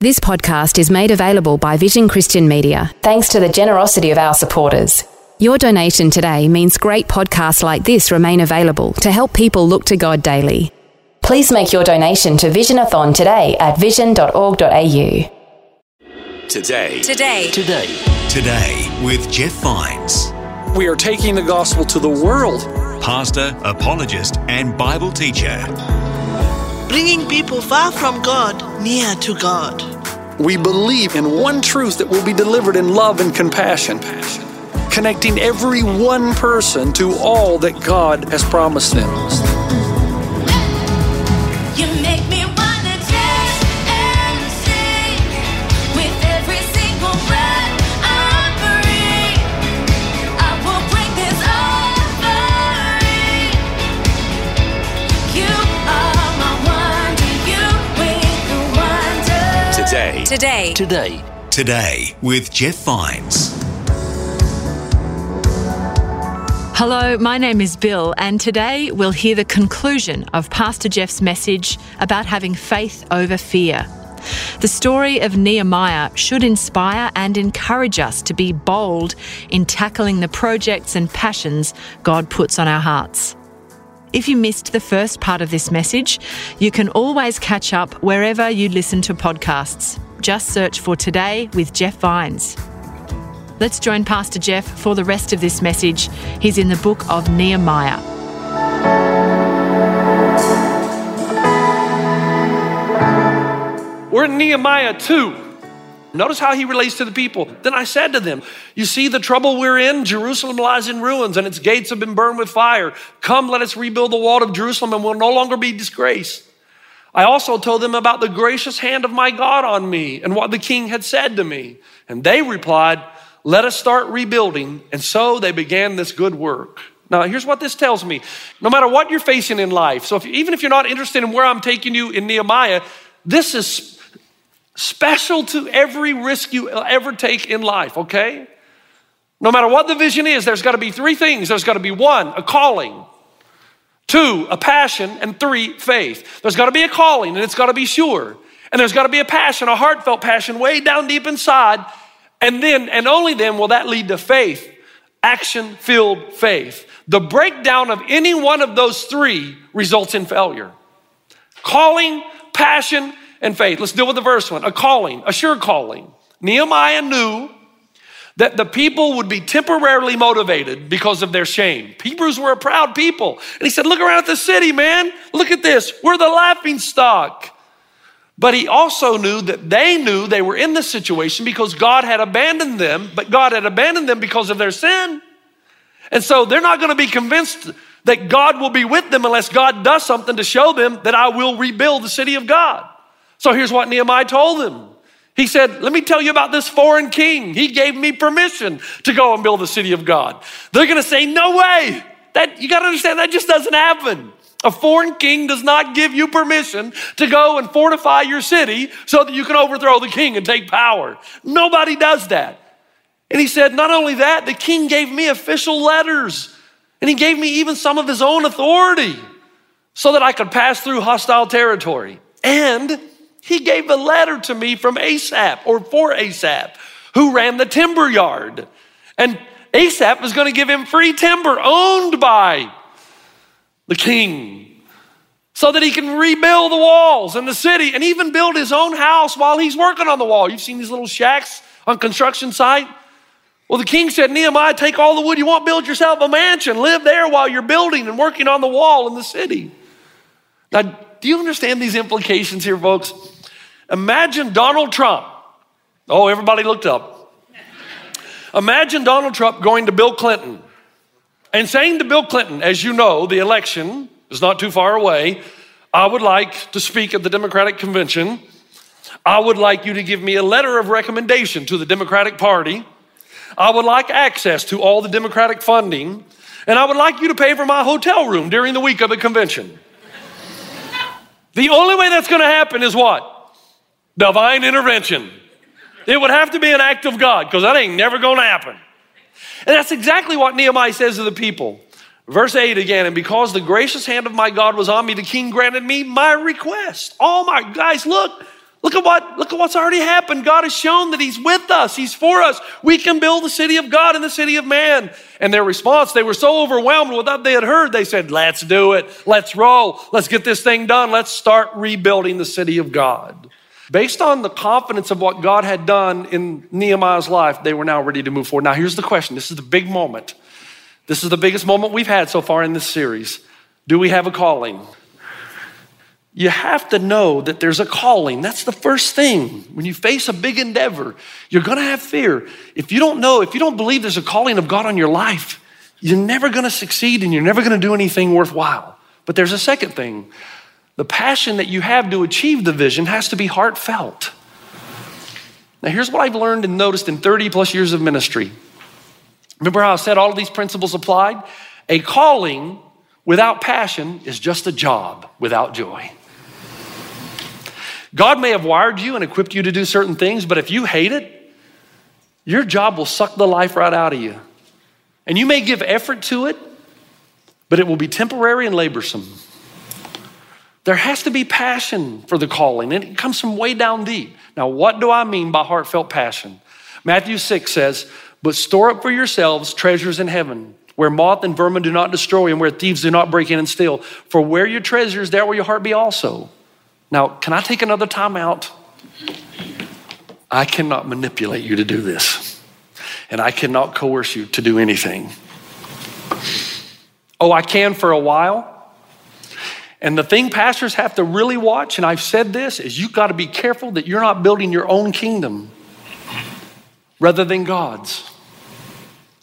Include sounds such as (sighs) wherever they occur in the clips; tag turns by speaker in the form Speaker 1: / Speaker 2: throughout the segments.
Speaker 1: This podcast is made available by Vision Christian Media thanks to the generosity of our supporters. Your donation today means great podcasts like this remain available to help people look to God daily. Please make your donation to Visionathon today at vision.org.au.
Speaker 2: Today.
Speaker 1: Today.
Speaker 3: Today,
Speaker 2: Today with Jeff Vines,
Speaker 3: we are taking the gospel to the world.
Speaker 2: pastor, apologist, and Bible teacher.
Speaker 4: bringing people far from God near to God.
Speaker 3: We believe in one truth that will be delivered in love and compassion, connecting every one person to all that God has promised them.
Speaker 2: Today.
Speaker 1: Today.
Speaker 3: Today,
Speaker 2: Today with Jeff Vines.
Speaker 5: Hello, my name is Bill, and today we'll hear the conclusion of Pastor Jeff's message about having faith over fear. The story of Nehemiah should inspire and encourage us to be bold in tackling the projects and passions God puts on our hearts. If you missed the first part of this message, you can always catch up wherever you listen to podcasts. Just search for Today with Jeff Vines. Let's join Pastor Jeff for the rest of this message. He's in the book of Nehemiah.
Speaker 6: We're in Nehemiah 2. Notice how he relates to the people. Then I said to them, You see the trouble we're in? Jerusalem lies in ruins and its gates have been burned with fire. Come, let us rebuild the wall of Jerusalem and we'll no longer be disgraced. I also told them about the gracious hand of my God on me and what the king had said to me. And they replied, Let us start rebuilding. And so they began this good work. Now, here's what this tells me. No matter what you're facing in life, so if, even if you're not interested in where I'm taking you in Nehemiah, this is special to every risk you ever take in life, okay? No matter what the vision is, there's got to be three things. There's got to be one, a calling, two, a passion, and three, faith. There's got to be a calling, and it's got to be sure. And there's got to be a passion, a heartfelt passion, way down deep inside. And then, and only then, will that lead to faith, action filled faith. The breakdown of any one of those three results in failure calling, passion, and faith. Let's deal with the first one a calling, a sure calling. Nehemiah knew that the people would be temporarily motivated because of their shame. Hebrews were a proud people. And he said, Look around at the city, man. Look at this. We're the laughing stock. But he also knew that they knew they were in this situation because God had abandoned them, but God had abandoned them because of their sin. And so they're not going to be convinced that God will be with them unless God does something to show them that I will rebuild the city of God. So here's what Nehemiah told them. He said, Let me tell you about this foreign king. He gave me permission to go and build the city of God. They're going to say, No way. That you got to understand that just doesn't happen. A foreign king does not give you permission to go and fortify your city so that you can overthrow the king and take power. Nobody does that. And he said, Not only that, the king gave me official letters, and he gave me even some of his own authority so that I could pass through hostile territory. And he gave a letter to me from Asaph or for Asaph, who ran the timber yard. And Asaph was going to give him free timber owned by the king so that he can rebuild the walls and the city and even build his own house while he's working on the wall. You've seen these little shacks on construction site? Well, the king said, Nehemiah, take all the wood you want, build yourself a mansion, live there while you're building and working on the wall in the city. Now, do you understand these implications here, folks? Imagine Donald Trump. Oh, everybody looked up. Imagine Donald Trump going to Bill Clinton and saying to Bill Clinton, as you know, the election is not too far away. I would like to speak at the Democratic convention. I would like you to give me a letter of recommendation to the Democratic Party I would like access to all the Democratic funding, and I would like you to pay for my hotel room during the week of the convention. The only way that's going to happen is what? Divine intervention. It would have to be an act of God because that ain't never going to happen. And that's exactly what Nehemiah says to the people. Verse 8 again, and because the gracious hand of my God was on me, the king granted me my request. Oh my guys, look, look at what look at what's already happened. God has shown that He's with us, He's for us. We can build the city of God and the city of man. And their response, they were so overwhelmed with what they had heard, they said, Let's do it, let's roll, let's get this thing done, let's start rebuilding the city of God. Based on the confidence of what God had done in Nehemiah's life, they were now ready to move forward. Now, here's the question this is the big moment. This is the biggest moment we've had so far in this series. Do we have a calling? You have to know that there's a calling. That's the first thing. When you face a big endeavor, you're going to have fear. If you don't know, if you don't believe there's a calling of God on your life, you're never going to succeed and you're never going to do anything worthwhile. But there's a second thing the passion that you have to achieve the vision has to be heartfelt. Now, here's what I've learned and noticed in 30 plus years of ministry. Remember how I said all of these principles applied? A calling without passion is just a job without joy. God may have wired you and equipped you to do certain things, but if you hate it, your job will suck the life right out of you. And you may give effort to it, but it will be temporary and laborsome. There has to be passion for the calling, and it comes from way down deep. Now, what do I mean by heartfelt passion? Matthew 6 says, But store up for yourselves treasures in heaven, where moth and vermin do not destroy, and where thieves do not break in and steal. For where your treasure is, there will your heart be also. Now, can I take another time out? I cannot manipulate you to do this, and I cannot coerce you to do anything. Oh, I can for a while. And the thing pastors have to really watch, and I've said this, is you've got to be careful that you're not building your own kingdom rather than God's.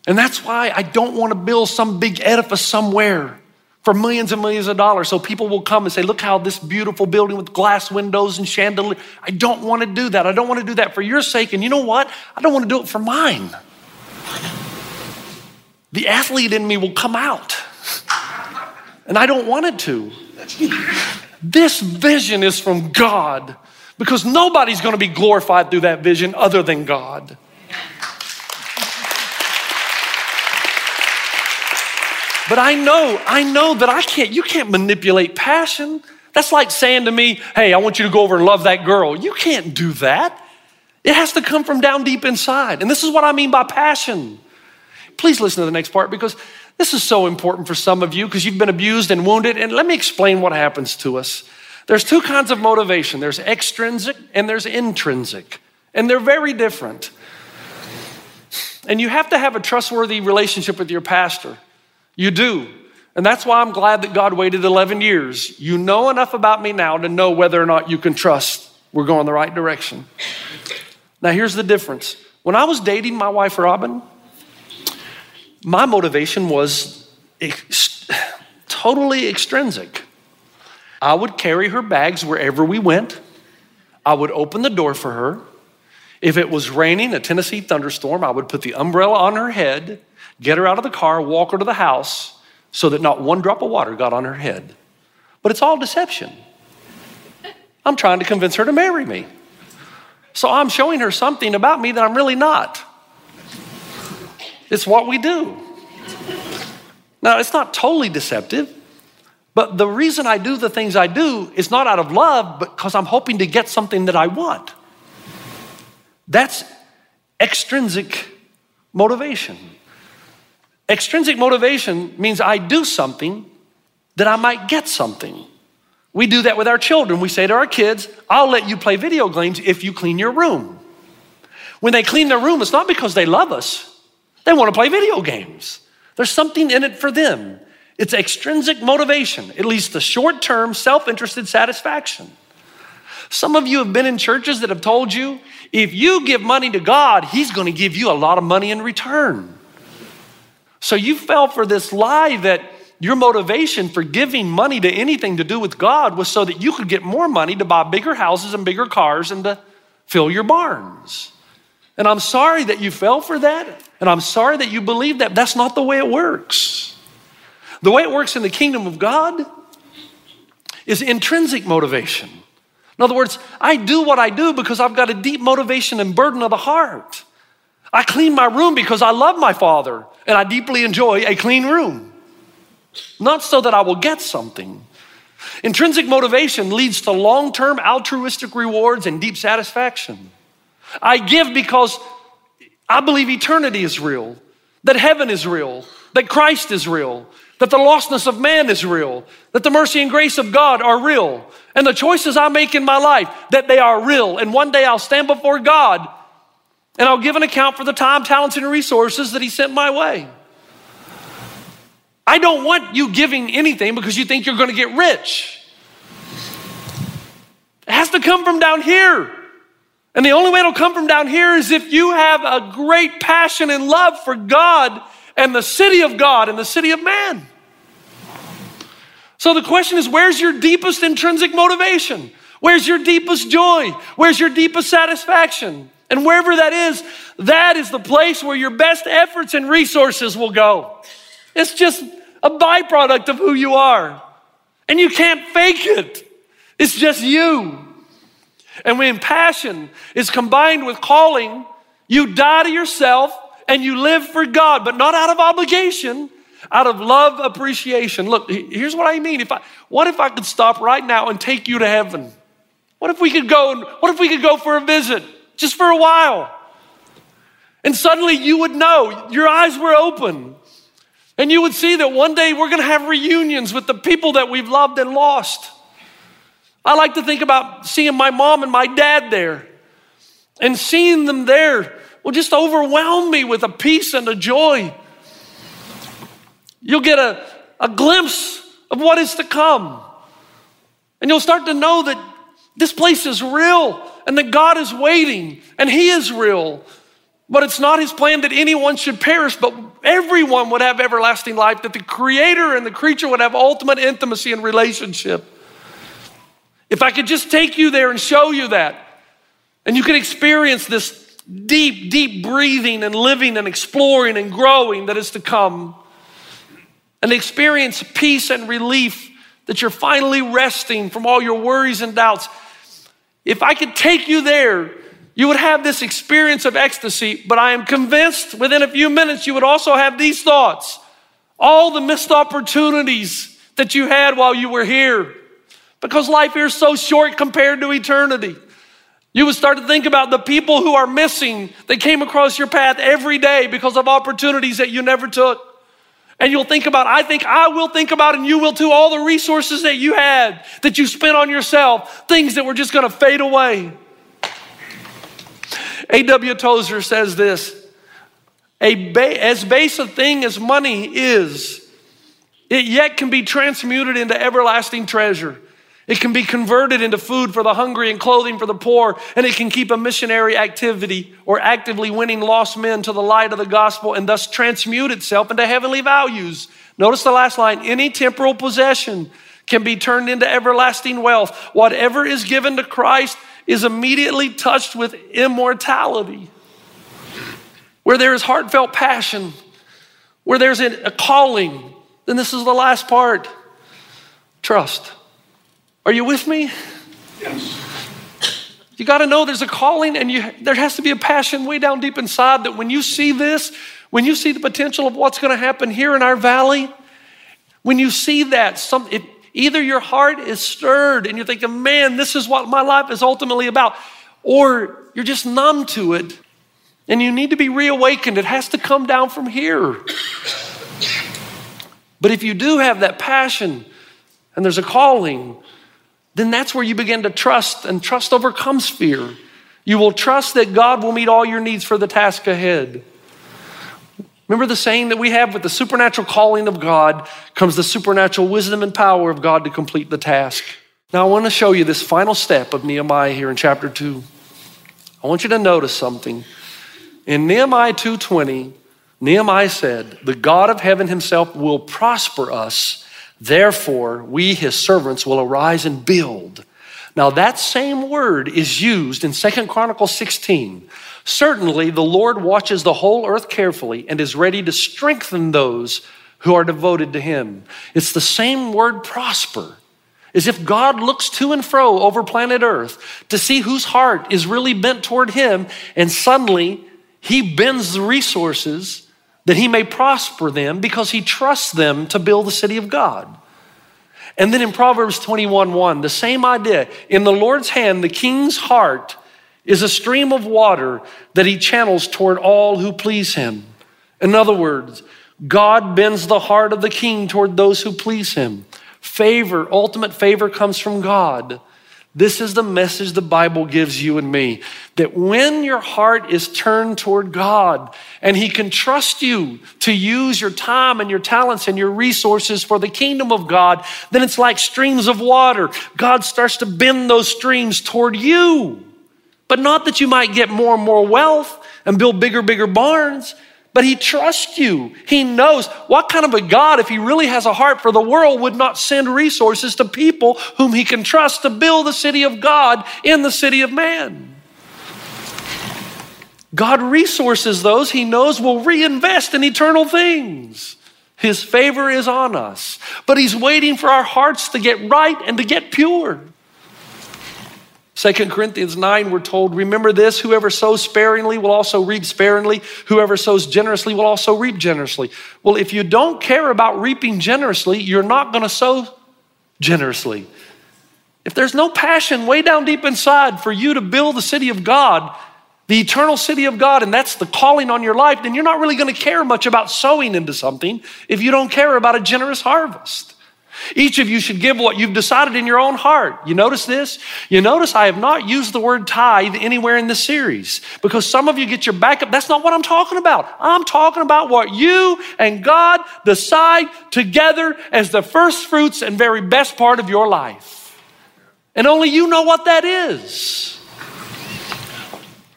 Speaker 6: And that's why I don't want to build some big edifice somewhere for millions and millions of dollars so people will come and say, Look how this beautiful building with glass windows and chandelier. I don't want to do that. I don't want to do that for your sake. And you know what? I don't want to do it for mine. The athlete in me will come out, and I don't want it to. This vision is from God because nobody's going to be glorified through that vision other than God. But I know, I know that I can't, you can't manipulate passion. That's like saying to me, hey, I want you to go over and love that girl. You can't do that. It has to come from down deep inside. And this is what I mean by passion. Please listen to the next part because this is so important for some of you because you've been abused and wounded. And let me explain what happens to us. There's two kinds of motivation there's extrinsic and there's intrinsic, and they're very different. And you have to have a trustworthy relationship with your pastor. You do. And that's why I'm glad that God waited 11 years. You know enough about me now to know whether or not you can trust we're going the right direction. Now, here's the difference. When I was dating my wife, Robin, my motivation was ex- totally extrinsic. I would carry her bags wherever we went. I would open the door for her. If it was raining, a Tennessee thunderstorm, I would put the umbrella on her head, get her out of the car, walk her to the house so that not one drop of water got on her head. But it's all deception. I'm trying to convince her to marry me. So I'm showing her something about me that I'm really not. It's what we do. Now, it's not totally deceptive, but the reason I do the things I do is not out of love, but because I'm hoping to get something that I want. That's extrinsic motivation. Extrinsic motivation means I do something that I might get something. We do that with our children. We say to our kids, I'll let you play video games if you clean your room. When they clean their room, it's not because they love us, they want to play video games. There's something in it for them. It's extrinsic motivation, at least the short term, self interested satisfaction. Some of you have been in churches that have told you if you give money to God, He's going to give you a lot of money in return. So you fell for this lie that your motivation for giving money to anything to do with God was so that you could get more money to buy bigger houses and bigger cars and to fill your barns. And I'm sorry that you fell for that. And I'm sorry that you believe that. That's not the way it works. The way it works in the kingdom of God is intrinsic motivation. In other words, I do what I do because I've got a deep motivation and burden of the heart. I clean my room because I love my father and I deeply enjoy a clean room. Not so that I will get something. Intrinsic motivation leads to long term altruistic rewards and deep satisfaction. I give because I believe eternity is real, that heaven is real, that Christ is real, that the lostness of man is real, that the mercy and grace of God are real, and the choices I make in my life, that they are real. And one day I'll stand before God and I'll give an account for the time, talents, and resources that He sent my way. I don't want you giving anything because you think you're going to get rich. It has to come from down here. And the only way it'll come from down here is if you have a great passion and love for God and the city of God and the city of man. So the question is where's your deepest intrinsic motivation? Where's your deepest joy? Where's your deepest satisfaction? And wherever that is, that is the place where your best efforts and resources will go. It's just a byproduct of who you are. And you can't fake it. It's just you. And when passion is combined with calling, you die to yourself and you live for God, but not out of obligation, out of love, appreciation. Look, here's what I mean. If I, what if I could stop right now and take you to heaven? What if we could go and what if we could go for a visit just for a while? And suddenly you would know, your eyes were open. And you would see that one day we're going to have reunions with the people that we've loved and lost. I like to think about seeing my mom and my dad there and seeing them there will just overwhelm me with a peace and a joy. You'll get a, a glimpse of what is to come. And you'll start to know that this place is real and that God is waiting and He is real. But it's not His plan that anyone should perish, but everyone would have everlasting life, that the Creator and the creature would have ultimate intimacy and relationship. If I could just take you there and show you that, and you can experience this deep, deep breathing and living and exploring and growing that is to come, and experience peace and relief that you're finally resting from all your worries and doubts. If I could take you there, you would have this experience of ecstasy, but I am convinced within a few minutes you would also have these thoughts all the missed opportunities that you had while you were here. Because life here is so short compared to eternity. You would start to think about the people who are missing that came across your path every day because of opportunities that you never took. And you'll think about, I think I will think about, and you will too, all the resources that you had that you spent on yourself, things that were just gonna fade away. A.W. Tozer says this a ba- as base a thing as money is, it yet can be transmuted into everlasting treasure. It can be converted into food for the hungry and clothing for the poor, and it can keep a missionary activity or actively winning lost men to the light of the gospel and thus transmute itself into heavenly values. Notice the last line any temporal possession can be turned into everlasting wealth. Whatever is given to Christ is immediately touched with immortality. Where there is heartfelt passion, where there's a calling, then this is the last part trust. Are you with me? Yes. You got to know there's a calling and you, there has to be a passion way down deep inside that when you see this, when you see the potential of what's going to happen here in our valley, when you see that, some, it, either your heart is stirred and you're thinking, man, this is what my life is ultimately about, or you're just numb to it and you need to be reawakened. It has to come down from here. But if you do have that passion and there's a calling, then that's where you begin to trust, and trust overcomes fear. You will trust that God will meet all your needs for the task ahead. Remember the saying that we have with the supernatural calling of God comes the supernatural wisdom and power of God to complete the task. Now, I want to show you this final step of Nehemiah here in chapter 2. I want you to notice something. In Nehemiah 2:20, Nehemiah said, "The God of heaven himself will prosper us Therefore, we, his servants, will arise and build. Now, that same word is used in Second Chronicles 16 Certainly, the Lord watches the whole earth carefully and is ready to strengthen those who are devoted to him. It's the same word prosper. As if God looks to and fro over planet earth to see whose heart is really bent toward him, and suddenly he bends the resources that he may prosper them because he trusts them to build the city of God. And then in Proverbs 21 1, the same idea. In the Lord's hand, the king's heart is a stream of water that he channels toward all who please him. In other words, God bends the heart of the king toward those who please him. Favor, ultimate favor comes from God. This is the message the Bible gives you and me that when your heart is turned toward God and He can trust you to use your time and your talents and your resources for the kingdom of God, then it's like streams of water. God starts to bend those streams toward you. But not that you might get more and more wealth and build bigger, bigger barns, but he trusts you. He knows what kind of a God, if he really has a heart for the world, would not send resources to people whom he can trust to build the city of God in the city of man. God resources those he knows will reinvest in eternal things. His favor is on us, but he's waiting for our hearts to get right and to get pure. 2 Corinthians 9, we're told, remember this whoever sows sparingly will also reap sparingly. Whoever sows generously will also reap generously. Well, if you don't care about reaping generously, you're not going to sow generously. If there's no passion way down deep inside for you to build the city of God, the eternal city of God, and that's the calling on your life, then you're not really going to care much about sowing into something if you don't care about a generous harvest. Each of you should give what you've decided in your own heart. You notice this? You notice I have not used the word tithe anywhere in this series because some of you get your back up. That's not what I'm talking about. I'm talking about what you and God decide together as the first fruits and very best part of your life. And only you know what that is.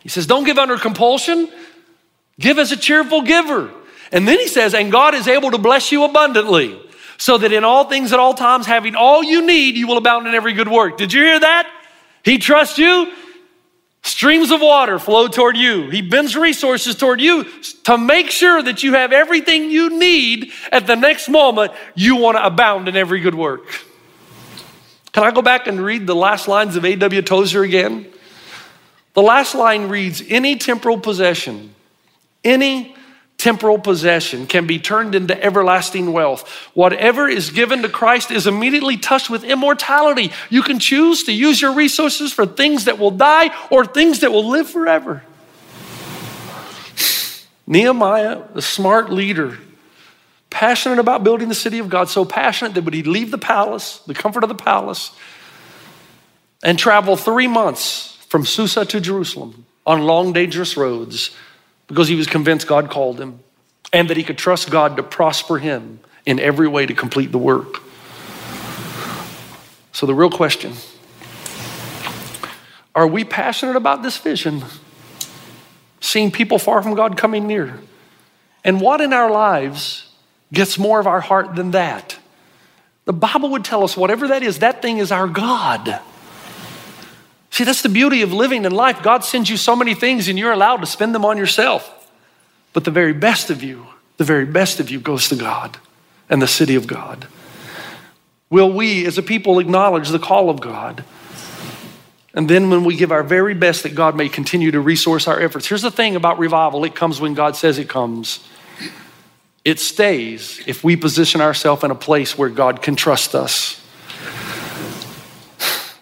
Speaker 6: He says, Don't give under compulsion, give as a cheerful giver. And then he says, And God is able to bless you abundantly so that in all things at all times, having all you need, you will abound in every good work. Did you hear that? He trusts you. Streams of water flow toward you. He bends resources toward you to make sure that you have everything you need at the next moment. You want to abound in every good work. Can I go back and read the last lines of A.W. Tozer again? The last line reads Any temporal possession, any temporal possession can be turned into everlasting wealth. Whatever is given to Christ is immediately touched with immortality. You can choose to use your resources for things that will die or things that will live forever. (sighs) Nehemiah, the smart leader, passionate about building the city of God, so passionate that would he leave the palace, the comfort of the palace, and travel three months from Susa to Jerusalem on long, dangerous roads because he was convinced God called him and that he could trust God to prosper him in every way to complete the work. So, the real question are we passionate about this vision? Seeing people far from God coming near? And what in our lives gets more of our heart than that? The Bible would tell us whatever that is, that thing is our God. See, that's the beauty of living in life. God sends you so many things and you're allowed to spend them on yourself. But the very best of you, the very best of you goes to God and the city of God. Will we as a people acknowledge the call of God? And then when we give our very best that God may continue to resource our efforts. Here's the thing about revival it comes when God says it comes. It stays if we position ourselves in a place where God can trust us.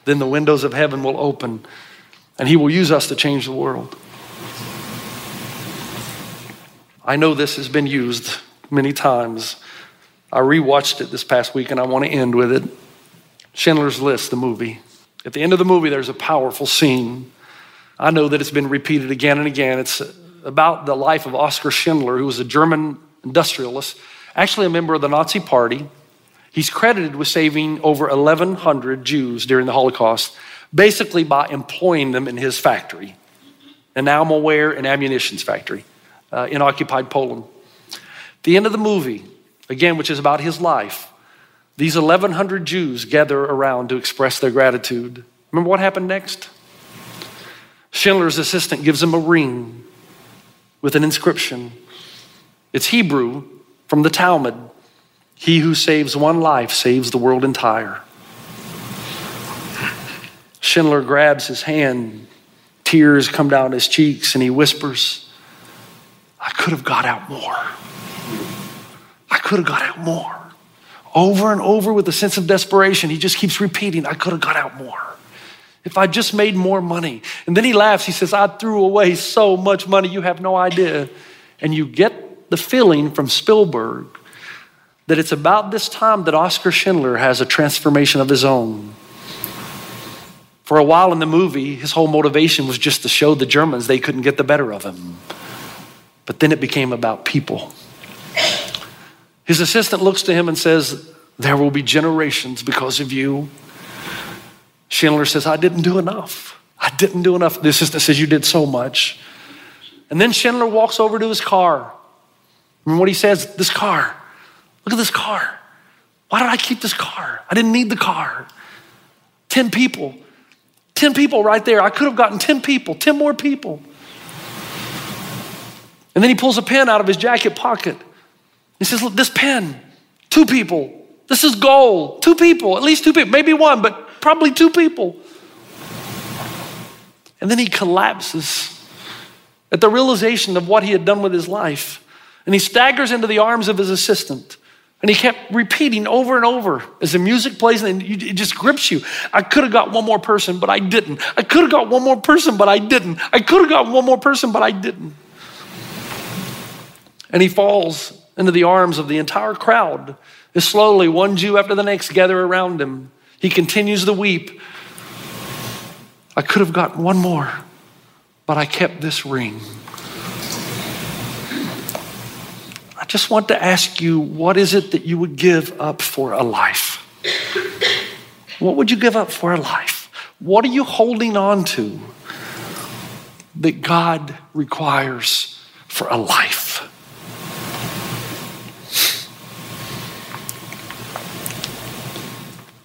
Speaker 6: Then the windows of heaven will open and He will use us to change the world. I know this has been used many times. I rewatched it this past week and I want to end with it. Schindler's List, the movie. At the end of the movie, there's a powerful scene. I know that it's been repeated again and again. It's about the life of Oskar Schindler, who was a German industrialist, actually a member of the Nazi Party. He's credited with saving over 1,100 Jews during the Holocaust, basically by employing them in his factory, an enamelware and ammunitions factory uh, in occupied Poland. The end of the movie, again, which is about his life, these 1,100 Jews gather around to express their gratitude. Remember what happened next? Schindler's assistant gives him a ring with an inscription. It's Hebrew from the Talmud. He who saves one life saves the world entire. Schindler grabs his hand, tears come down his cheeks, and he whispers, I could have got out more. I could have got out more. Over and over with a sense of desperation, he just keeps repeating, I could have got out more. If I just made more money. And then he laughs. He says, I threw away so much money, you have no idea. And you get the feeling from Spielberg that it's about this time that Oskar Schindler has a transformation of his own. For a while in the movie, his whole motivation was just to show the Germans they couldn't get the better of him. But then it became about people. His assistant looks to him and says, There will be generations because of you. Schindler says, I didn't do enough. I didn't do enough. The assistant says, You did so much. And then Schindler walks over to his car. Remember what he says, This car, look at this car. Why did I keep this car? I didn't need the car. 10 people. 10 people right there. I could have gotten 10 people, 10 more people. And then he pulls a pen out of his jacket pocket. He says, Look, this pen, two people. This is gold. Two people, at least two people, maybe one, but probably two people. And then he collapses at the realization of what he had done with his life. And he staggers into the arms of his assistant. And he kept repeating over and over as the music plays, and it just grips you. I could have got one more person, but I didn't. I could have got one more person, but I didn't. I could have got one more person, but I didn't. And he falls into the arms of the entire crowd as slowly one Jew after the next gather around him. He continues to weep. I could have gotten one more, but I kept this ring. I just want to ask you what is it that you would give up for a life? What would you give up for a life? What are you holding on to that God requires for a life?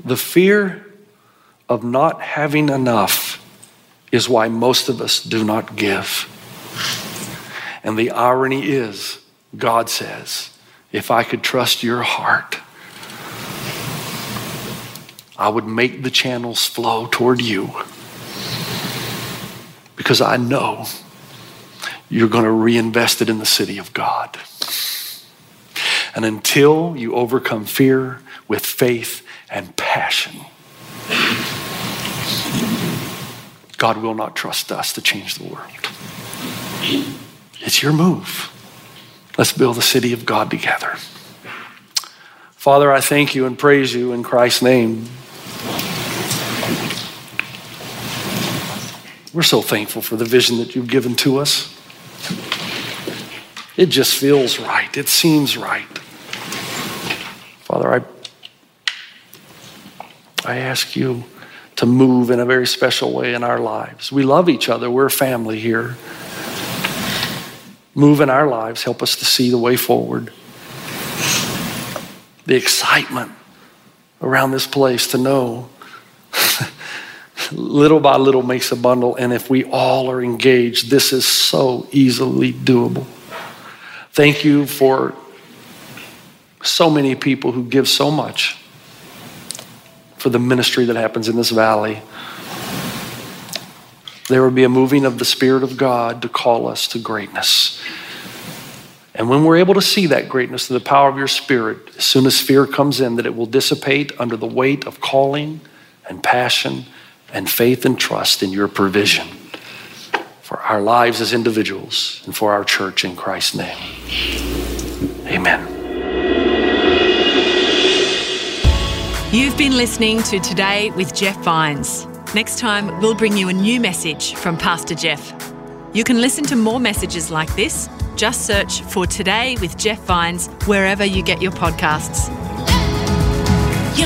Speaker 6: The fear of not having enough is why most of us do not give. And the irony is, God says, if I could trust your heart, I would make the channels flow toward you because I know you're going to reinvest it in the city of God. And until you overcome fear with faith and passion, God will not trust us to change the world. It's your move. Let's build the city of God together. Father, I thank you and praise you in Christ's name. We're so thankful for the vision that you've given to us. It just feels right. It seems right. Father, I, I ask you to move in a very special way in our lives. We love each other. We're family here. Move in our lives. Help us to see the way forward. The excitement around this place to know (laughs) little by little makes a bundle. And if we all are engaged, this is so easily doable. Thank you for so many people who give so much for the ministry that happens in this valley. There will be a moving of the Spirit of God to call us to greatness. And when we're able to see that greatness through the power of your Spirit, as soon as fear comes in, that it will dissipate under the weight of calling and passion and faith and trust in your provision for our lives as individuals and for our church in Christ's name. Amen.
Speaker 5: You've been listening to Today with Jeff Vines. Next time, we'll bring you a new message from Pastor Jeff. You can listen to more messages like this. Just search for Today with Jeff Vines wherever you get your podcasts.
Speaker 7: You